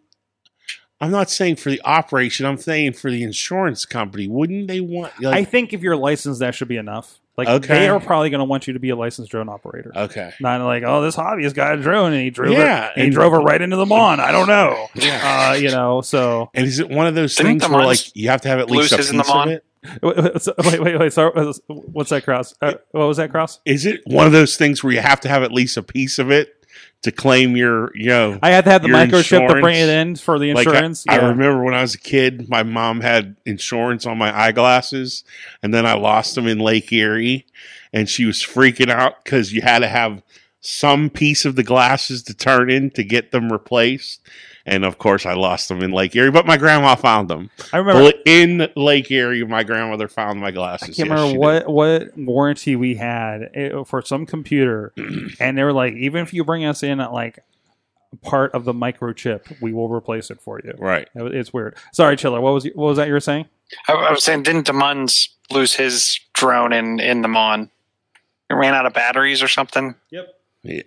I'm not saying for the operation. I'm saying for the insurance company. Wouldn't they want? I think if you're licensed, that should be enough. Like Okay. they are probably going to want you to be a licensed drone operator. okay. Not like, oh, this hobbyist got a drone and he drove Yeah, it. And he drove it right into the lawn. I don't know. <laughs> Yeah. Uh, you know, so and is it one of those Didn't things where like you have to have at least a lose piece in the of it? <laughs> wait, wait, wait. Sorry, what's that Kraus? Uh, what was that Kraus? Is it one of those things where you have to have at least a piece of it to claim your, you know, I had to have the microchip to bring it in for the like I- insurance. I, remember when I was a kid, my mom had insurance on my eyeglasses, and then I lost them in Lake Erie, and she was freaking out because you had to have some piece of the glasses to turn in to get them replaced. And of course, I lost them in Lake Erie, but my grandma found them. I remember. In Lake Erie, my grandmother found my glasses. I glasses. can't Yes, she remember did. what what warranty we had eh, for some computer, <clears throat> and they were like, even if you bring us in at like part of the microchip, we will replace it for you. Right. It's weird. Sorry, Chilla. What was you- what was that you were saying? I, I was saying, didn't DeMuns lose his drone in, in the Mon? It ran out of batteries or something. Yeah,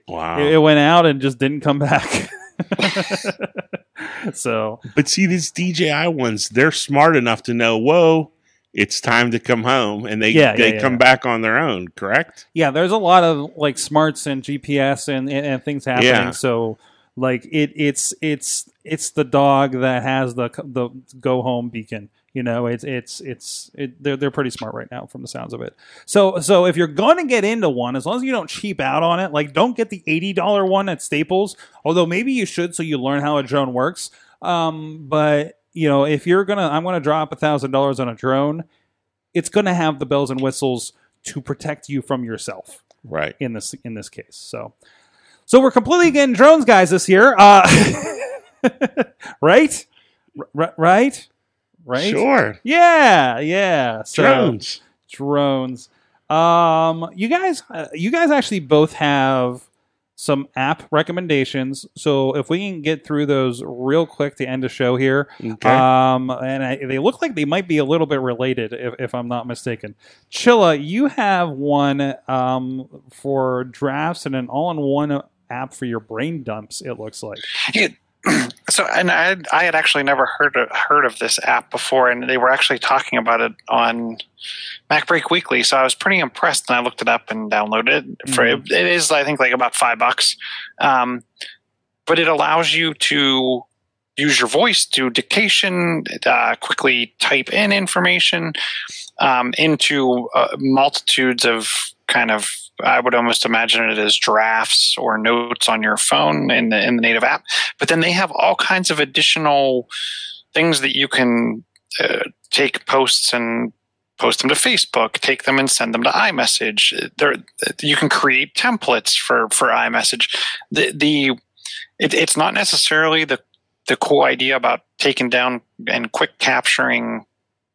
Wow. It, it went out and just didn't come back. <laughs> <laughs> so But see, these DJI ones, they're smart enough to know, whoa, it's time to come home, and they Yeah, they yeah, yeah. come back on their own. Correct? yeah, there's a lot of like smarts and GPS and and, and things happening. Yeah. So like it it's it's it's the dog that has the the go home beacon. You know, it's it's it's it, they're they're pretty smart right now from the sounds of it. So so if you're going to get into one, as long as you don't cheap out on it, like don't get the eighty dollar one at Staples. Although maybe you should, so you learn how a drone works. Um, but you know, if you're gonna, I'm gonna drop a thousand dollars on a drone. It's gonna have the bells and whistles to protect you from yourself Right. in this in this case. So, so we're completely getting drones, guys, this year. Uh, <laughs> right, R- right, right. Sure. Yeah, yeah. So, Drones. drones. Um, you guys, uh, you guys actually both have some app recommendations. So if we can get through those real quick to end the show here, Okay. um, and I, they look like they might be a little bit related, if, if I'm not mistaken. Chilla, you have one um, for drafts and an all-in-one app for your brain dumps. It looks like. <clears throat> so and I had, I had actually never heard of, heard of this app before, and they were actually talking about it on MacBreak Weekly. So I was pretty impressed, and I looked it up and downloaded it. For Mhm. it is, I think, like about five bucks, um, but it allows you to use your voice to dictation, uh, quickly type in information um, into uh, multitudes of kind of. I would almost imagine it as drafts or notes on your phone in the in the native app. But then they have all kinds of additional things that you can uh, take posts and post them to Facebook, take them and send them to iMessage. There, you can create templates for for iMessage. The the it, it's not necessarily the the cool idea about taking down and quick capturing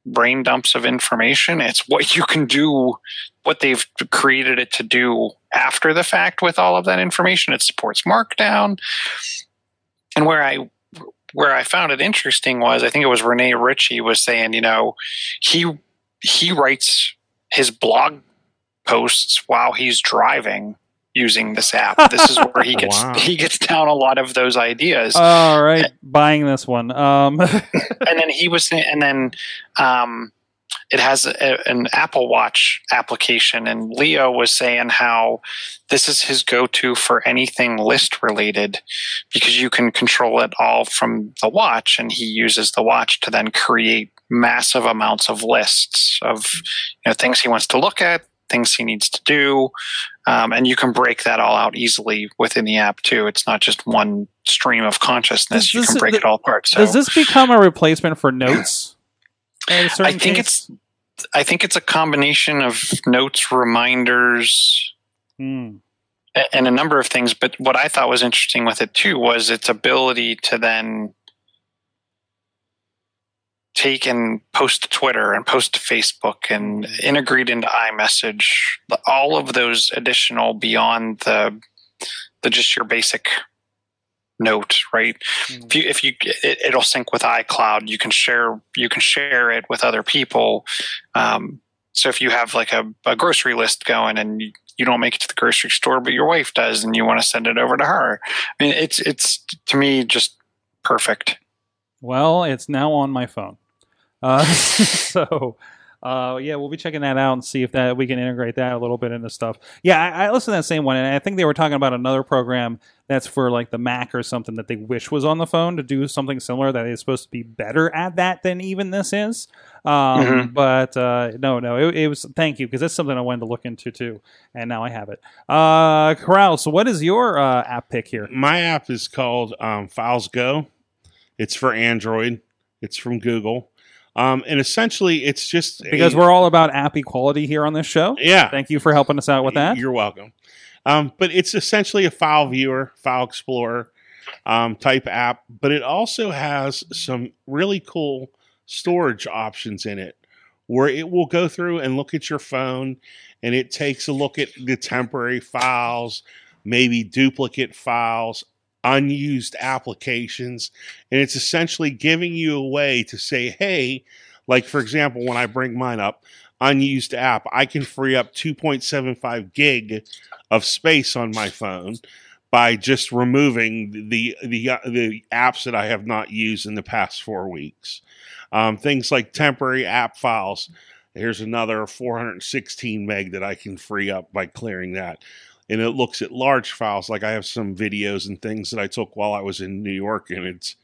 brain dumps of information. It's what you can do, what they've created it to do after the fact with all of that information. It supports Markdown, and where I where I found it interesting was I think it was Rene Ritchie was saying, you know, he he writes his blog posts while he's driving using this app. This is where he <laughs> gets Wow. he gets down a lot of those ideas. All right, buying this one. Um, <laughs> and then he was saying, and then um, it has a, an Apple Watch application, and Leo was saying how this is his go-to for anything list related because you can control it all from the watch, and he uses the watch to then create massive amounts of lists of you know things he wants to look at, things he needs to do. Um, and you can break that all out easily within the app too. It's not just one stream of consciousness. Does You this- can break th- it all apart. So Does this become a replacement for notes? <clears throat> I think case? it's I think it's a combination of notes, reminders, Hmm. and a number of things. But what I thought was interesting with it too was its ability to then take and post to Twitter and post to Facebook and integrate into iMessage. All of those additional beyond the the just your basic note, right? Mm. If you if you it, it'll sync with iCloud, you can share you can share it with other people. Um, so if you have like a, a grocery list going and you, you don't make it to the grocery store, but your wife does, and you want to send it over to her, I mean, it's it's to me just perfect. Well, it's now on my phone. Uh, <laughs> so, uh, yeah, we'll be checking that out and see if that we can integrate that a little bit into stuff. Yeah, I, I listened to that same one, and I think they were talking about another program that's for like the Mac or something that they wish was on the phone to do something similar that is supposed to be better at that than even this is. Um, Mhm. But uh, no, no, it, it was thank you because that's something I wanted to look into too, and now I have it. Uh, Corral, so what is your uh, app pick here? My app is called um, Files Go. It's for Android. It's from Google. Um, and essentially, it's just Because a- we're all about app equality here on this show. yeah. Thank you for helping us out with that. You're welcome. Um, but it's essentially a file viewer, file explorer um, type app, but it also has some really cool storage options in it where it will go through and look at your phone and it takes a look at the temporary files, maybe duplicate files, unused applications, and it's essentially giving you a way to say, hey, like for example, when I bring mine up, unused app, I can free up 2.75 gig of space on my phone by just removing the the uh, the apps that I have not used in the past four weeks. Um, things like temporary app files. Here's another 416 meg that I can free up by clearing that. And it looks at large files, like I have some videos and things that I took while I was in New York, and it's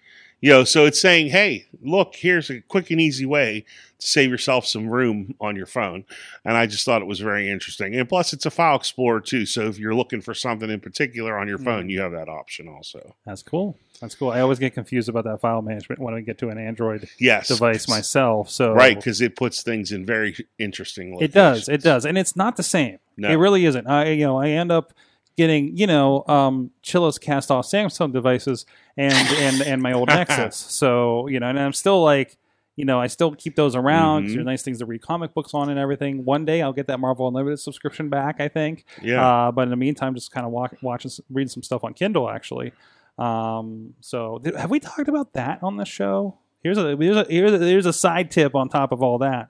you know, so it's saying, hey, look, here's a quick and easy way to save yourself some room on your phone. And I just thought it was very interesting. And plus, it's a file explorer too. So if you're looking for something in particular on your hmm. phone, you have that option also. That's cool. That's cool. I always get confused about that file management when I get to an Android Yes. device myself. So Right, because it puts things in very interesting it does. It does, and it's not the same. No. It really isn't. I you know I end up getting you know um Chilla's cast off Samsung devices and and and my old <laughs> Nexus. So you know, and I'm still like. You know, I still keep those around. Mhm. They're nice things to read comic books on and everything. One day I'll get that Marvel Unlimited subscription back, I think. Yeah. Uh, but in the meantime, just kind of walk, watching, reading some stuff on Kindle actually. Um, so th- have we talked about that on the show? Here's a here's a here's a, here's a side tip on top of all that.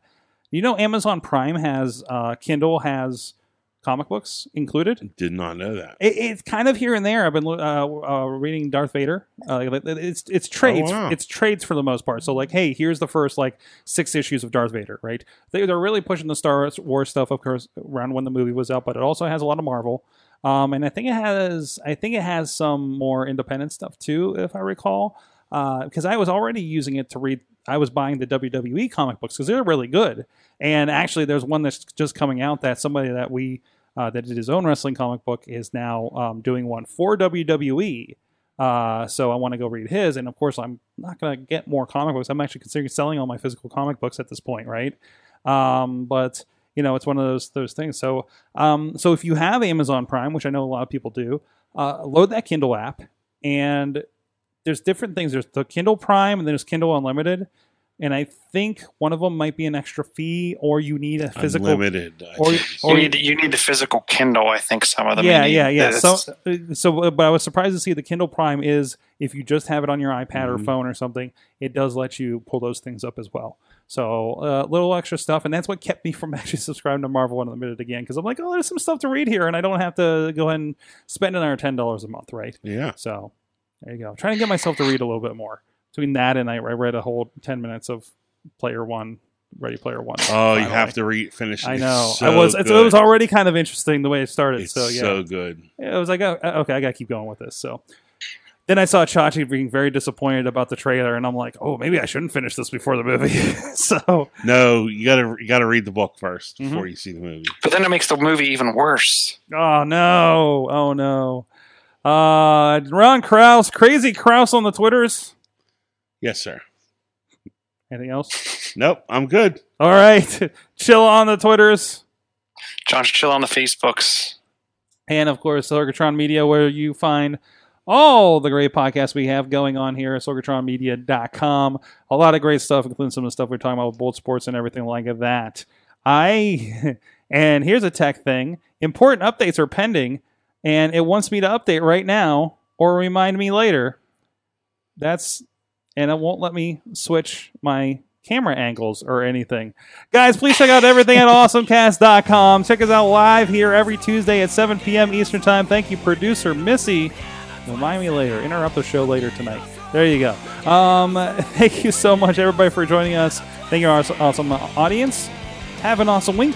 You know, Amazon Prime has uh, Kindle has comic books included. Did not know that. It, it's kind of here and there. I've been uh, uh, reading Darth Vader. Uh, it's it's trades. wow. It's trades for the most part. So like, hey, here's the first like six issues of Darth Vader. Right? They, they're really pushing the Star Wars stuff, of course, around when the movie was out. But it also has a lot of Marvel. Um, and I think it has. I think it has some more independent stuff too, if I recall. Because I was already using it to read. I was buying the WWE comic books because they're really good. And actually, there's one that's just coming out that somebody that we uh, that did his own wrestling comic book is now um, doing one for WWE. Uh, so I want to go read his, and of course I'm not going to get more comic books. I'm actually considering selling all my physical comic books at this point, right? Um, but you know, it's one of those those things. So, um, so if you have Amazon Prime, which I know a lot of people do, uh, load that Kindle app, and there's different things. There's the Kindle Prime, and then there's Kindle Unlimited, and I think one of them might be an extra fee, or you need a physical. Unlimited. I or- think. You need you need the physical Kindle. I think some of them. yeah, yeah, yeah. this. So, so, but I was surprised to see the Kindle Prime is if you just have it on your iPad or Mhm. phone or something, it does let you pull those things up as well. So, a uh, little extra stuff, and that's what kept me from <laughs> actually subscribing to Marvel Unlimited again because I'm like, oh, there's some stuff to read here, and I don't have to go ahead and spend another ten dollars a month, right? yeah. So, there you go. trying to get myself to read a little bit more. Between that and I, I read a whole ten minutes of Player One, Ready Player One. Oh, you have to re finish. it. I It's know. so I was. It's, it was already kind of interesting the way it started. It's so yeah, so good. it was like, oh, okay, I got to keep going with this. So then I saw Chachi being very disappointed about the trailer, and I'm like, oh, maybe I shouldn't finish this before the movie. <laughs> so No, you gotta you gotta read the book 1st Mhm. before you see the movie. but then it makes the movie even worse. oh no, oh no. Uh, Ron Kraus, crazy Kraus on the Twitters. Yes, sir. Anything else? Nope, I'm good. All right, <laughs> chill on the Twitters. John's chill on the Facebooks. and of course Sorgatron Media, where you find all the great podcasts we have going on here at sorgatronmedia.com. A lot of great stuff, including some of the stuff we're talking about with Bold Sports and everything like that. I <laughs> and here's a tech thing: important updates are pending, and it wants me to update right now or remind me later. That's and it won't let me switch my camera angles or anything. Guys, please check out everything at awesomecast.com. Check us out live here every Tuesday at 7 p.m. Eastern Time. Thank you, producer Missy. Remind me later. Interrupt the show later tonight. There you go. Um, <laughs> thank you so much, everybody, for joining us. Thank you, our awesome audience. Have an awesome week.